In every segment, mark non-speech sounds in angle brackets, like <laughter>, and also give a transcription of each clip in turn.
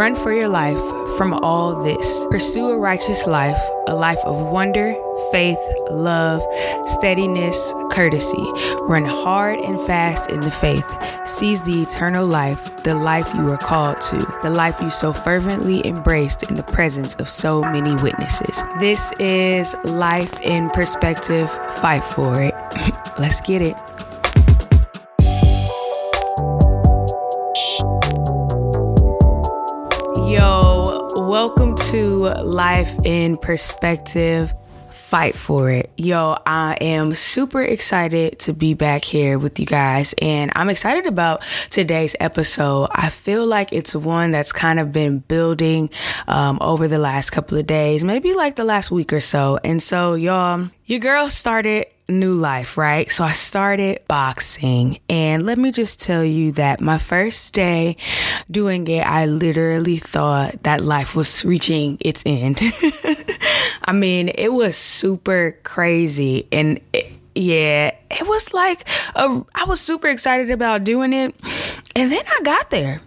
Run for your life from all this. Pursue a righteous life, a life of wonder, faith, love, steadiness, courtesy. Run hard and fast in the faith. Seize the eternal life, the life you were called to, the life you so fervently embraced in the presence of so many witnesses. This is Life in Perspective. Fight for it. <laughs> Let's get it. To Life in Perspective. Fight for it. Yo, I am super excited to be back here with you guys, and I'm excited about today's episode. I feel like it's one that's kind of been building um, over the last couple of days, maybe like the last week or so. And so, y'all, your girl started new life, right? So I started boxing. And let me just tell you that my first day doing it, I literally thought that life was reaching its end. <laughs> I mean, it was super crazy. And it, yeah, it was like, a, I was super excited about doing it. And then I got there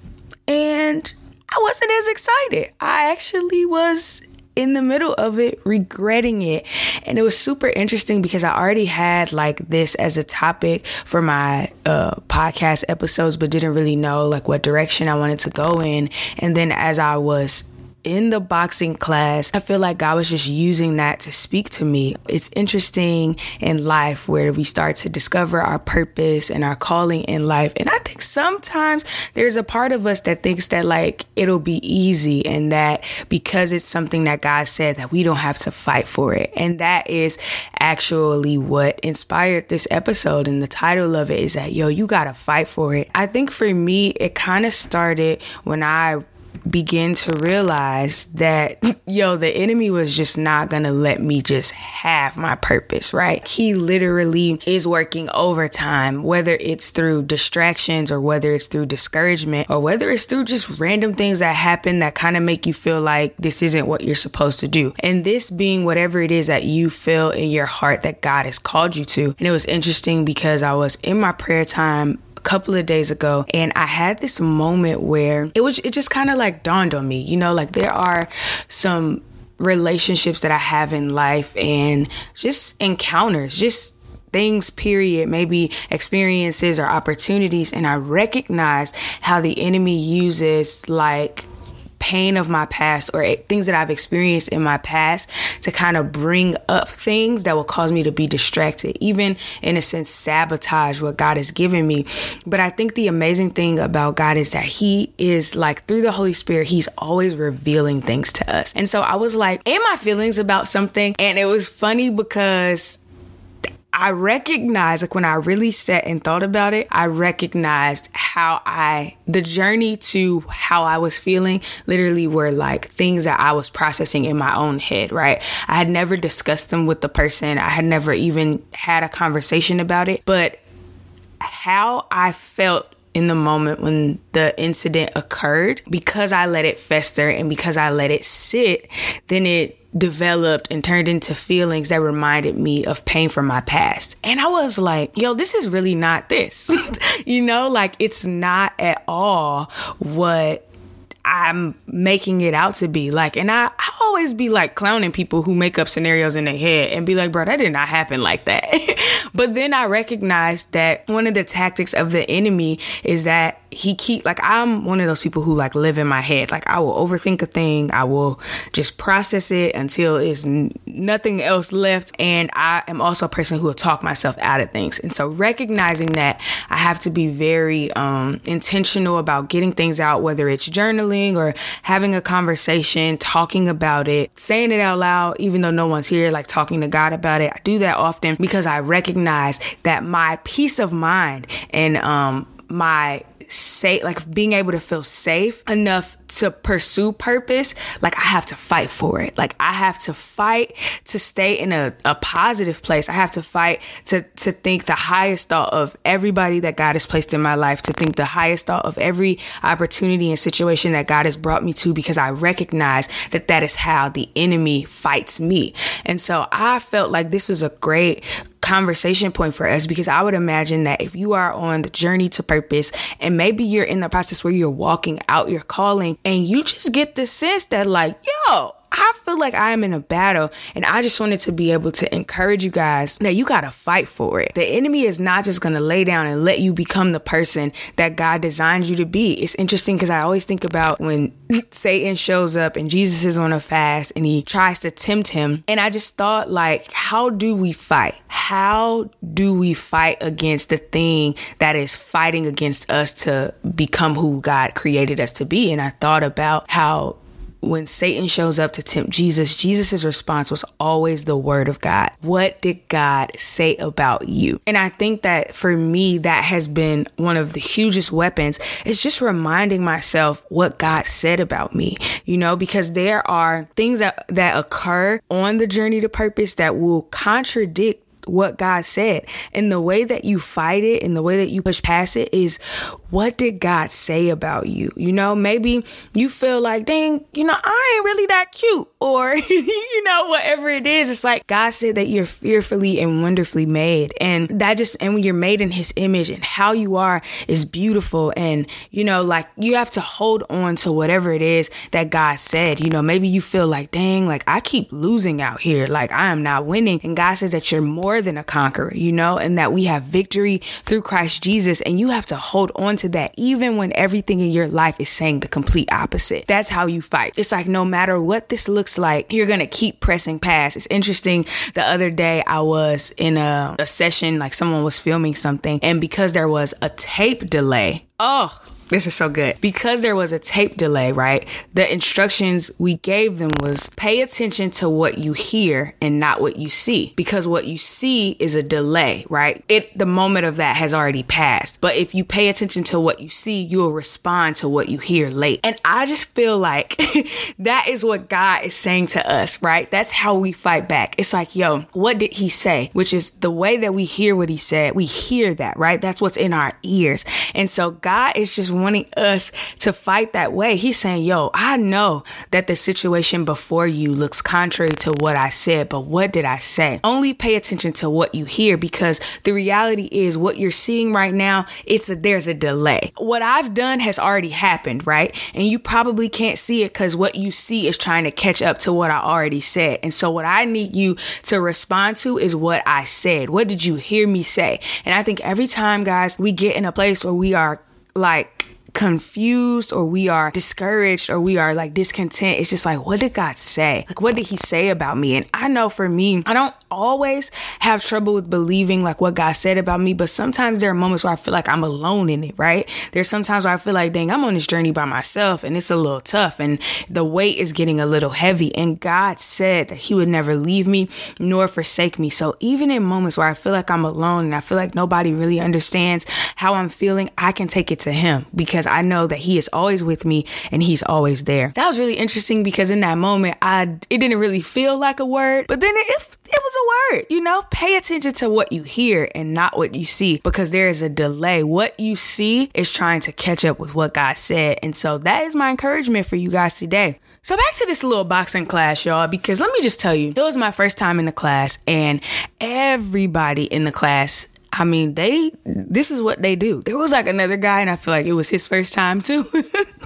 and I wasn't as excited. I actually was in the middle of it regretting it. And it was super interesting because I already had like this as a topic for my uh, podcast episodes, but didn't really know like what direction I wanted to go in. And then as I was in the boxing class, I feel like God was just using that to speak to me. It's interesting in life where we start to discover our purpose and our calling in life. And I think sometimes there's a part of us that thinks that like it'll be easy and that because it's something that God said that we don't have to fight for it. And that is actually what inspired this episode. And the title of it is that, yo, you gotta fight for it. I think for me, it kind of started when I begin to realize that, <laughs> yo, the enemy was just not gonna let me just have my purpose, right? He literally is working overtime, whether it's through distractions or whether it's through discouragement or whether it's through just random things that happen that kind of make you feel like this isn't what you're supposed to do. And this being whatever it is that you feel in your heart that God has called you to. And it was interesting because I was in my prayer time couple of days ago and I had this moment where it was it just kind of like dawned on me, you know, like there are some relationships that I have in life and just encounters, just things, period, maybe experiences or opportunities. And I recognize how the enemy uses like pain of my past or things that I've experienced in my past to kind of bring up things that will cause me to be distracted, even in a sense, sabotage what God has given me. But I think the amazing thing about God is that He is like through the Holy Spirit, He's always revealing things to us. And so I was like, in my feelings about something, and it was funny because I recognized, like when I really sat and thought about it, I recognized how I, the journey to how I was feeling literally were like things that I was processing in my own head, right? I had never discussed them with the person, I had never even had a conversation about it, but how I felt in the moment when the incident occurred, because I let it fester and because I let it sit, then it developed and turned into feelings that reminded me of pain from my past. And I was like, yo, this is really not this. <laughs> you know, like it's not at all what I'm making it out to be. Like, and I, I always be like clowning people who make up scenarios in their head and be like, bro, that did not happen like that. <laughs> but then I recognize that one of the tactics of the enemy is that he keep like I'm one of those people who like live in my head. Like I will overthink a thing, I will just process it until it's n- nothing else left. And I am also a person who will talk myself out of things. And so recognizing that I have to be very um, intentional about getting things out, whether it's journaling or having a conversation, talking about it, saying it out loud, even though no one's here, like talking to God about it. I do that often because I recognize that my peace of mind and um, my safe, like being able to feel safe enough to pursue purpose, like I have to fight for it. Like I have to fight to stay in a, a positive place. I have to fight to, to think the highest thought of everybody that God has placed in my life, to think the highest thought of every opportunity and situation that God has brought me to because I recognize that that is how the enemy fights me. And so I felt like this was a great conversation point for us because I would imagine that if you are on the journey to purpose and maybe you're in the process where you're walking out your calling and you just get the sense that like, yo, I feel like I am in a battle and I just wanted to be able to encourage you guys that you got to fight for it. The enemy is not just going to lay down and let you become the person that God designed you to be. It's interesting because I always think about when <laughs> Satan shows up and Jesus is on a fast and he tries to tempt him. And I just thought, like, how do we fight? How do we fight against the thing that is fighting against us to become who God created us to be? And I thought about how when Satan shows up to tempt Jesus, Jesus' response was always the word of God. What did God say about you? And I think that for me, that has been one of the hugest weapons is just reminding myself what God said about me, you know, because there are things that, that occur on the journey to purpose that will contradict what God said. And the way that you fight it and the way that you push past it is what did God say about you? You know, maybe you feel like, dang, you know, I ain't really that cute. <laughs> Or, you know, whatever it is, it's like God said that you're fearfully and wonderfully made. And that just, and when you're made in his image and how you are is beautiful. And, you know, like you have to hold on to whatever it is that God said. You know, maybe you feel like, dang, like I keep losing out here. Like I am not winning. And God says that you're more more than a conqueror, you know, and that we have victory through Christ Jesus. And you have to hold on to that even when everything in your life is saying the complete opposite. That's how you fight. It's like no matter what this looks like, you're going to keep pressing past. It's interesting. The other day I was in a, a session, like someone was filming something, and because there was a tape delay, oh, this is so good. Because there was a tape delay, right? The instructions we gave them was pay attention to what you hear and not what you see. Because what you see is a delay, right? It the moment of that has already passed. But if you pay attention to what you see, you'll respond to what you hear late. And I just feel like <laughs> that is what God is saying to us, right? That's how we fight back. It's like, yo, what did he say? Which is the way that we hear what he said. We hear that, right? That's what's in our ears. And so God is just wanting us to fight that way. He's saying, yo, I know that the situation before you looks contrary to what I said, but what did I say? Only pay attention to what you hear because the reality is what you're seeing right now, it's a, there's a delay. What I've done has already happened, right? And you probably can't see it because what you see is trying to catch up to what I already said. And so what I need you to respond to is what I said. What did you hear me say? And I think every time, guys, we get in a place where we are like confused or we are discouraged or we are like discontent, it's just like, what did God say? Like, what did He say about me? And I know for me, I don't always have trouble with believing like what God said about me, but sometimes there are moments where I feel like I'm alone in it, right? There's sometimes where I feel like, dang, I'm on this journey by myself and it's a little tough and the weight is getting a little heavy. And God said that He would never leave me nor forsake me. So even in moments where I feel like I'm alone and I feel like nobody really understands how I'm feeling, I can take it to Him because because I know that he is always with me and he's always there. That was really interesting because in that moment, I it didn't really feel like a word, but then it, it, it was a word. You know, pay attention to what you hear and not what you see because there is a delay. What you see is trying to catch up with what God said, and so that is my encouragement for you guys today. So back to this little boxing class, y'all, because let me just tell you, it was my first time in the class and everybody in the class I mean, they, this is what they do. There was like another guy, and I feel like it was his first time too.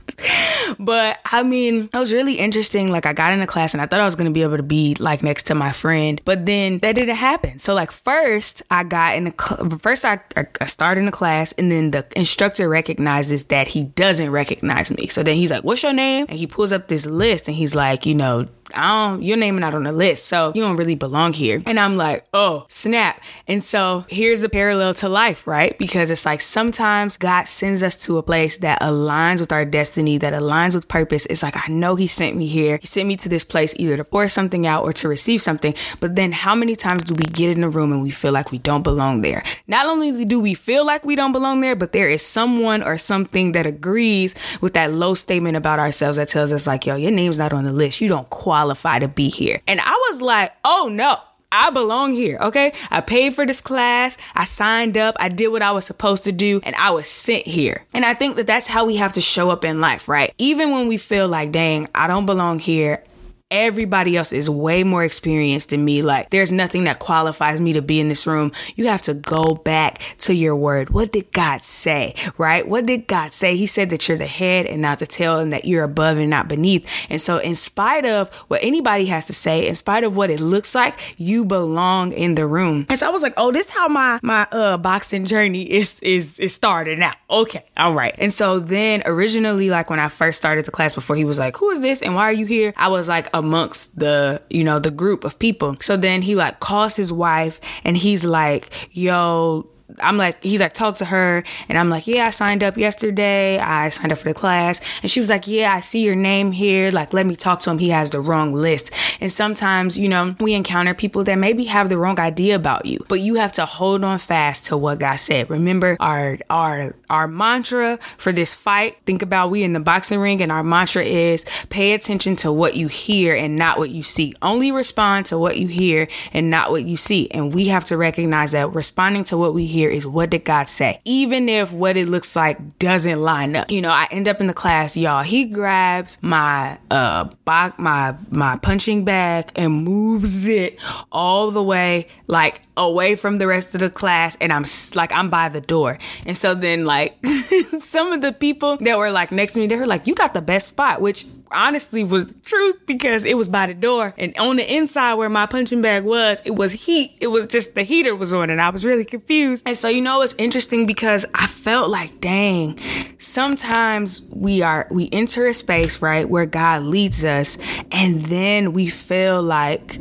<laughs> but I mean, it was really interesting. Like, I got into class and I thought I was to be able to be like next to my friend, but then that didn't happen. So, like, first, I got in the, cl- first, I, I started in the class, and then the instructor recognizes that he doesn't recognize me. So then he's like, What's your name? And he pulls up this list and he's like, You know, I don't, your name not on the list, so you don't really belong here. And I'm like, oh, snap. And so here's the parallel to life, right? Because it's like sometimes God sends us to a place that aligns with our destiny, that aligns with purpose. It's like, I know He sent me here. He sent me to this place either to pour something out or to receive something. But then how many times do we get in a room and we feel like we don't belong there? Not only do we feel like we don't belong there, but there is someone or something that agrees with that low statement about ourselves that tells us, like, yo, your name's not on the list. You don't qualify qualify to be here. And I was like, oh no. I belong here, okay? I paid for this class. I signed up. I did what I was supposed to do and I was sent here. And I think that that's how we have to show up in life, right? Even when we feel like, dang, I don't belong here. Everybody else is way more experienced than me. Like, there's nothing that qualifies me to be in this room. You have to go back to your word. What did God say, right? What did God say? He said that you're the head and not the tail and that you're above and not beneath. And so, in spite of what anybody has to say, in spite of what it looks like, you belong in the room. And so I was like, oh, this is how my, my, uh, boxing journey is, is, is started now. Okay. All right. And so then originally, like when I first started the class before he was like, who is this? And why are you here? I was like, amongst the, you know, the group of people. So then he like calls his wife and he's like, yo, I'm like, he's like, talk to her. And I'm like, yeah, I signed up yesterday. I signed up for the class. And she was like, yeah, I see your name here. Like, let me talk to him. He has the wrong list. And sometimes, you know, we encounter people that maybe have the wrong idea about you, but you have to hold on fast to what God said. Remember our, our, our mantra for this fight. Think about we in the boxing ring and our mantra is pay attention to what you hear and not what you see. Only respond to what you hear and not what you see. And we have to recognize that responding to what we hear here is what did God say? Even if what it looks like doesn't line up. You know, I end up in the class, y'all. He grabs my uh box my my punching bag and moves it all the way like away from the rest of the class and I'm like I'm by the door. And so then like <laughs> some of the people that were like next to me they were like you got the best spot which honestly was the truth because it was by the door. And on the inside where my punching bag was it was heat. It was just the heater was on and i was really confused. And so you know it's interesting because i felt like dang sometimes we are we enter a space right where god leads us and then we feel like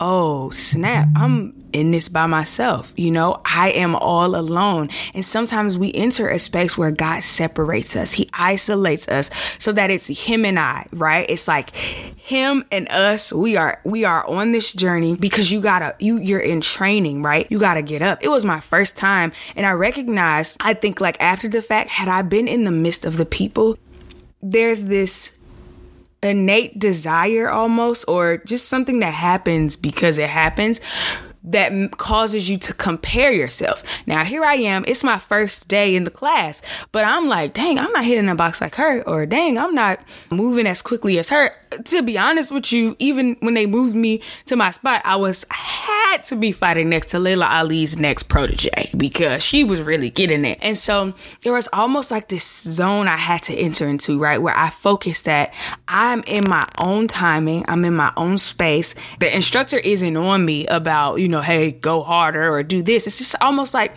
oh snap i'm in this by myself. You know, I am all alone. And sometimes we enter a space where God separates us. He isolates us so that it's him and I, right? It's like him and us. We are we are on this journey because you gotta you you're in training, right? You gotta get up. It was my first time and I recognized, I think like after the fact, had I been in the midst of the people, there's this innate desire almost or just something that happens because it happens that causes you to compare yourself. Now, here I am. It's my first day in the class, but I'm like, dang, I'm not hitting a box like her, or dang, I'm not moving as quickly as her. To be honest with you, even when they moved me to my spot, I was had to be fighting next to Laila Ali's next protege because she was really getting it. And so it was almost like this zone I had to enter into, right? Where I focused that I'm in my own timing, I'm in my own space. The instructor isn't on me about, you know, know, hey, go harder or do this. It's just almost like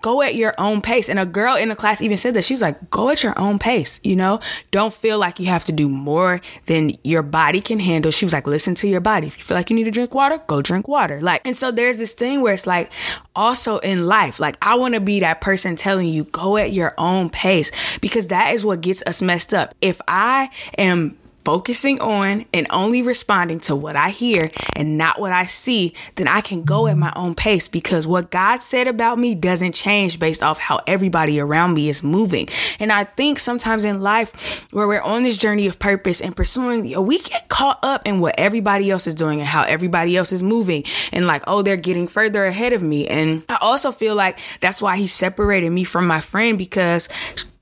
go at your own pace. And a girl in the class even said that. She was like, go at your own pace, you know? Don't feel like you have to do more than your body can handle. She was like, listen to your body. If you feel like you need to drink water, go drink water. Like, and so there's this thing where it's like also in life, like I want to be that person telling you, go at your own pace because that is what gets us messed up. If I am focusing on and only responding to what I hear and not what I see, then I can go at my own pace because what God said about me doesn't change based off how everybody around me is moving. And I think sometimes in life where we're on this journey of purpose and pursuing, we get caught up in what everybody else is doing and how everybody else is moving and like, oh, they're getting further ahead of me. And I also feel like that's why he separated me from my friend because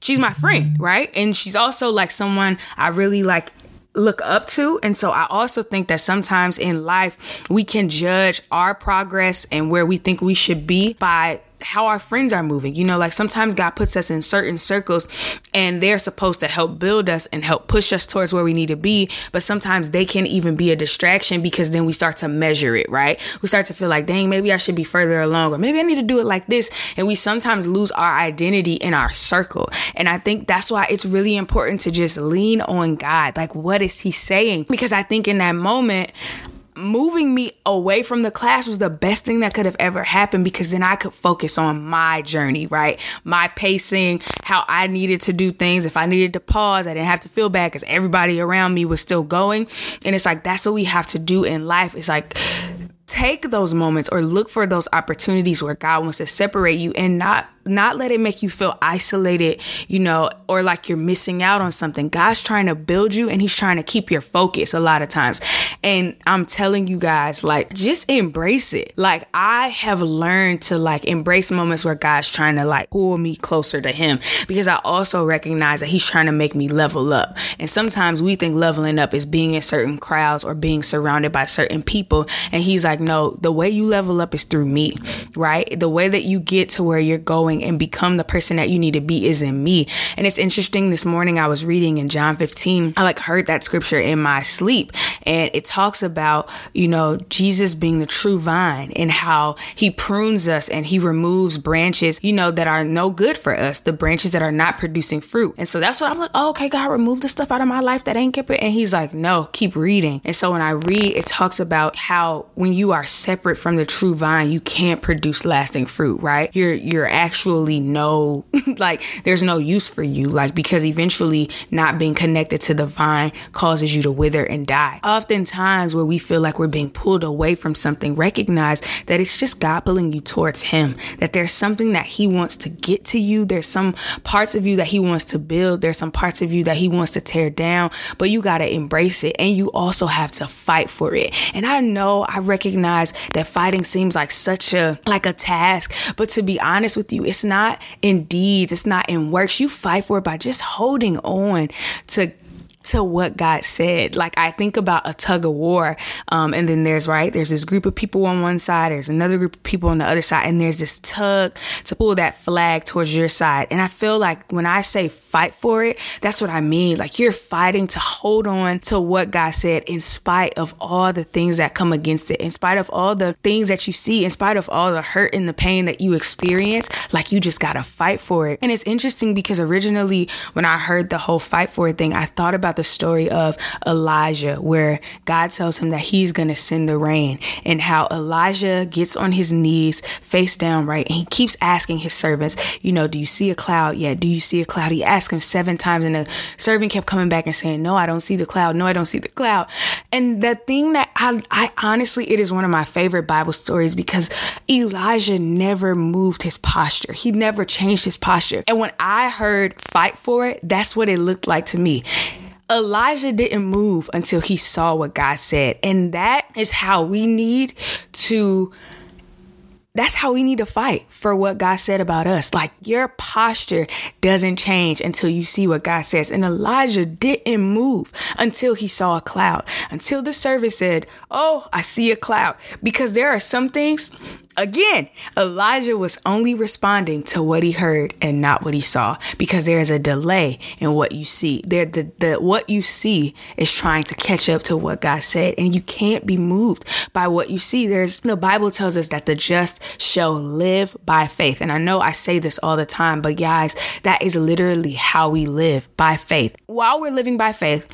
she's my friend, right? And she's also like someone I really like look up to. And so I also think that sometimes in life, we can judge our progress and where we think we should be by how our friends are moving. You know, like sometimes God puts us in certain circles and they're supposed to help build us and help push us towards where we need to be. But sometimes they can even be a distraction because then we start to measure it, right? We start to feel like, dang, maybe I should be further along or maybe I need to do it like this. And we sometimes lose our identity in our circle. And I think that's why it's really important to just lean on God. Like, what is He saying? Because I think in that moment, moving me away from the class was the best thing that could have ever happened because then I could focus on my journey, right? My pacing, how I needed to do things. If I needed to pause, I didn't have to feel bad because everybody around me was still going. And it's like, that's what we have to do in life. It's like, take those moments or look for those opportunities where God wants to separate you and not not let it make you feel isolated, you know, or like you're missing out on something. God's trying to build you and he's trying to keep your focus a lot of times. And I'm telling you guys, like, just embrace it. Like, I have learned to like embrace moments where God's trying to like pull me closer to Him because I also recognize that He's trying to make me level up. And sometimes we think leveling up is being in certain crowds or being surrounded by certain people. And He's like, no, the way you level up is through me, right? The way that you get to where you're going and become the person that you need to be is in me. And it's interesting. This morning I was reading in John 15. I like heard that scripture in my sleep and it talks about, you know, Jesus being the true vine and how he prunes us and he removes branches, you know, that are no good for us, the branches that are not producing fruit. And so that's what I'm like, oh, okay, God, remove the stuff out of my life that ain't keep it. And he's like, no, keep reading. And so when I read, it talks about how when you are separate from the true vine, you can't produce lasting fruit, right? You're, you're no, <laughs> like, there's no use for you, like, because eventually not being connected to the vine causes you to wither and die. Oftentimes, where we feel like we're being pulled away from something, recognize that it's just God pulling you towards Him, that there's something that He wants to get to you. There's some parts of you that He wants to build. There's some parts of you that He wants to tear down, but you got to embrace it and you also have to fight for it. And I know I recognize that fighting seems like such a, like a task, but to be honest with you, it's not in deeds. It's not in works. You fight for it by just holding on to to what God said. Like I think about a tug of war, um, and then there's right there's this group of people on one side, there's another group of people on the other side, and there's this tug to pull that flag towards your side. And I feel like when I say fight for it, that's what I mean. Like you're fighting to hold on to what God said in spite of all the things that come against it, in spite of all the things that you see, in spite of all the hurt and the pain that you experience. Like you just gotta fight for it. And it's interesting because originally when I heard the whole fight for it thing, I thought about the story of Elijah, where God tells him that he's going to send the rain, and how Elijah gets on his knees, face down, right? And he keeps asking his servants, you know, do you see a cloud yet? Do you see a cloud? He asked him seven times, and the servant kept coming back and saying, No, I don't see the cloud. No, I don't see the cloud. And the thing that I, I honestly, it is one of my favorite Bible stories because Elijah never moved his posture. He never changed his posture. And when I heard fight for it, that's what it looked like to me. Elijah didn't move until he saw what God said. And that is how we need to that's how we need to fight for what God said about us. Like your posture doesn't change until you see what God says. And Elijah didn't move until he saw a cloud, until the servant said, Oh, I see a cloud. Because there are some things Again, Elijah was only responding to what he heard and not what he saw because there is a delay in what you see. There, the, the, what you see is trying to catch up to what God said, and you can't be moved by what you see. There's the Bible tells us that the just shall live by faith. And I know I say this all the time, but guys, that is literally how we live by faith. While we're living by faith,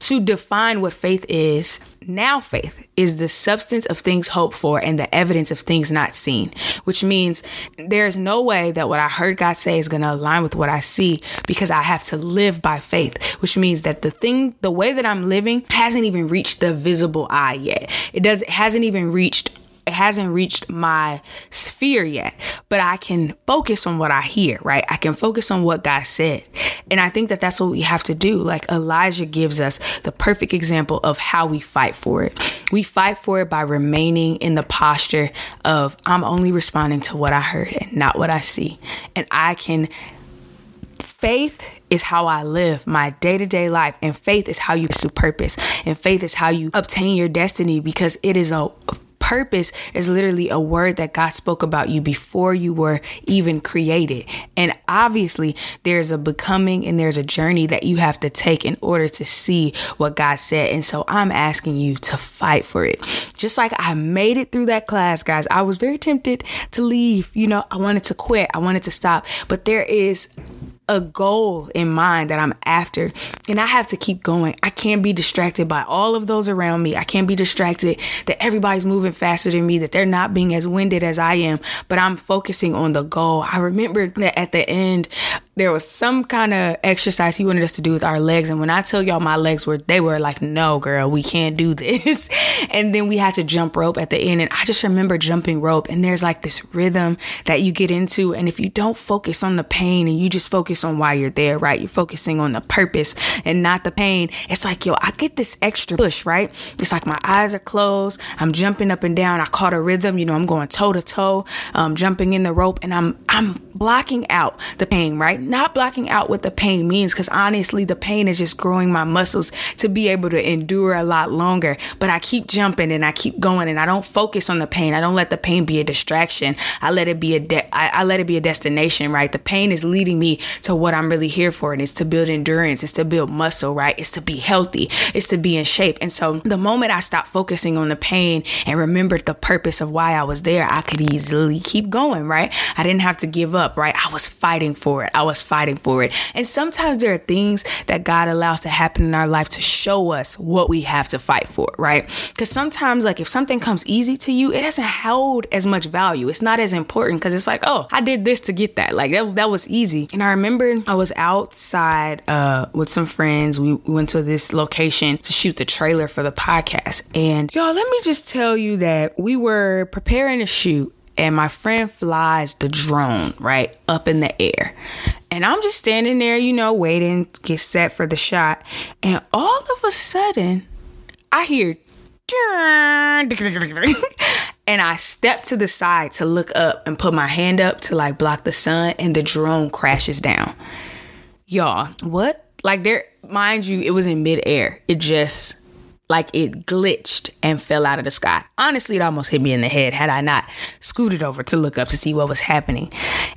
to define what faith is, now faith is the substance of things hoped for and the evidence of things not seen, which means there's no way that what I heard God say is going to align with what I see because I have to live by faith, which means that the thing, the way that I'm living hasn't even reached the visible eye yet. It does, it hasn't even reached it hasn't reached my sphere yet, but I can focus on what I hear, right? I can focus on what God said. And I think that that's what we have to do. Like Elijah gives us the perfect example of how we fight for it. We fight for it by remaining in the posture of I'm only responding to what I heard and not what I see. And I can faith is how I live my day to day life, and faith is how you pursue purpose, and faith is how you obtain your destiny because it is a purpose is literally a word that God spoke about you before you were even created. And obviously, there's a becoming and there's a journey that you have to take in order to see what God said. And so I'm asking you to fight for it. Just like I made it through that class, guys, I was very tempted to leave. You know, I wanted to quit, I wanted to stop, but there is a goal in mind that I'm after. And I have to keep going. I can't be distracted by all of those around me. I can't be distracted that everybody's moving faster than me, that they're not being as winded as I am, but I'm focusing on the goal. I remember that at the end, there was some kind of exercise he wanted us to do with our legs. And when I tell y'all my legs were, they were like, no, girl, we can't do this. <laughs> and then we had to jump rope at the end. And I just remember jumping rope and there's like this rhythm that you get into. And if you don't focus on the pain and you just focus on why you're there, right? You're focusing on the purpose and not the pain. It's like, yo, I get this extra push, right? It's like my eyes are closed. I'm jumping up and down. I caught a rhythm. You know, I'm going toe to toe, um, jumping in the rope and I'm, I'm blocking out the pain, right? Not blocking out what the pain means because honestly, the pain is just growing my muscles to be able to endure a lot longer. But I keep jumping and I keep going and I don't focus on the pain. I don't let the pain be a distraction. I let it be a de- I, I let it be a destination, right? The pain is leading me to what I'm really here for, and it's to build endurance, it's to build muscle, right? It's to be healthy, it's to be in shape. And so the moment I stopped focusing on the pain and remembered the purpose of why I was there, I could easily keep going, right? I didn't have to give up, right? I was fighting for it. I was fighting for it. And sometimes there are things that God allows to happen in our life to show us what we have to fight for, right? Because sometimes, like, if something comes easy to you, it doesn't hold as much value. It's not as important because it's like, oh, I did this to get that. Like, that, that was easy. And I remember I was outside uh, with some friends. We went to this location to shoot the trailer for the podcast. And y'all, let me just tell you that we were preparing to shoot and my friend flies the drone right up in the air. And I'm just standing there, you know, waiting, get set for the shot. And all of a sudden, I hear <laughs> and I step to the side to look up and put my hand up to like block the sun, and the drone crashes down. Y'all, what? Like, there, mind you, it was in midair. It just like it glitched and fell out of the sky. Honestly, it almost hit me in the head had I not scooted over to look up to see what was happening.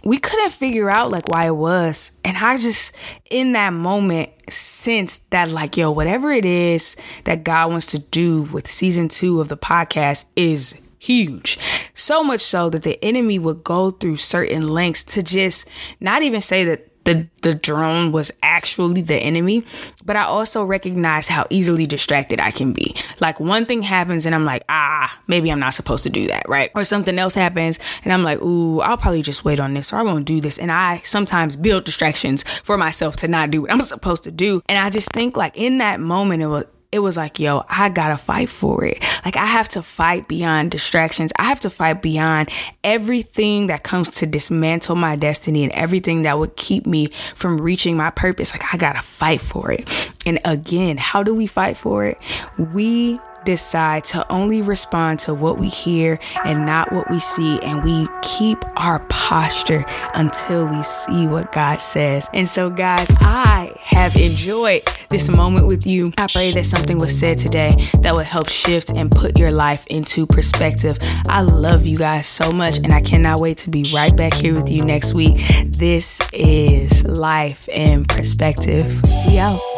We couldn't figure out like why it was. And I just, in that moment, sensed that like, yo, whatever it is that God wants to do with season two of the podcast is huge. So much so that the enemy would go through certain lengths to just not even say that the the drone was actually the enemy but i also recognize how easily distracted i can be. Like one thing happens and i'm like ah maybe i'm not supposed to do that right? Or something else happens and i'm like ooh i'll probably just wait on this or i won't do this. And i sometimes build distractions for myself to not do what i'm <laughs> supposed to do. And i just think like in that moment it was it was like, yo, I gotta fight for it. Like, I have to fight beyond distractions. I have to fight beyond everything that comes to dismantle my destiny and everything that would keep me from reaching my purpose. Like, I gotta fight for it. And again, how do we fight for it? We decide to only respond to what we hear and not what we see, and we keep our posture until we see what God says. And so, guys, I have enjoyed this moment with you. I pray that something was said today that would help shift and put your life into perspective. I love you guys so much, and I cannot wait to be right back here with you next week. This is Life in Perspective. Out.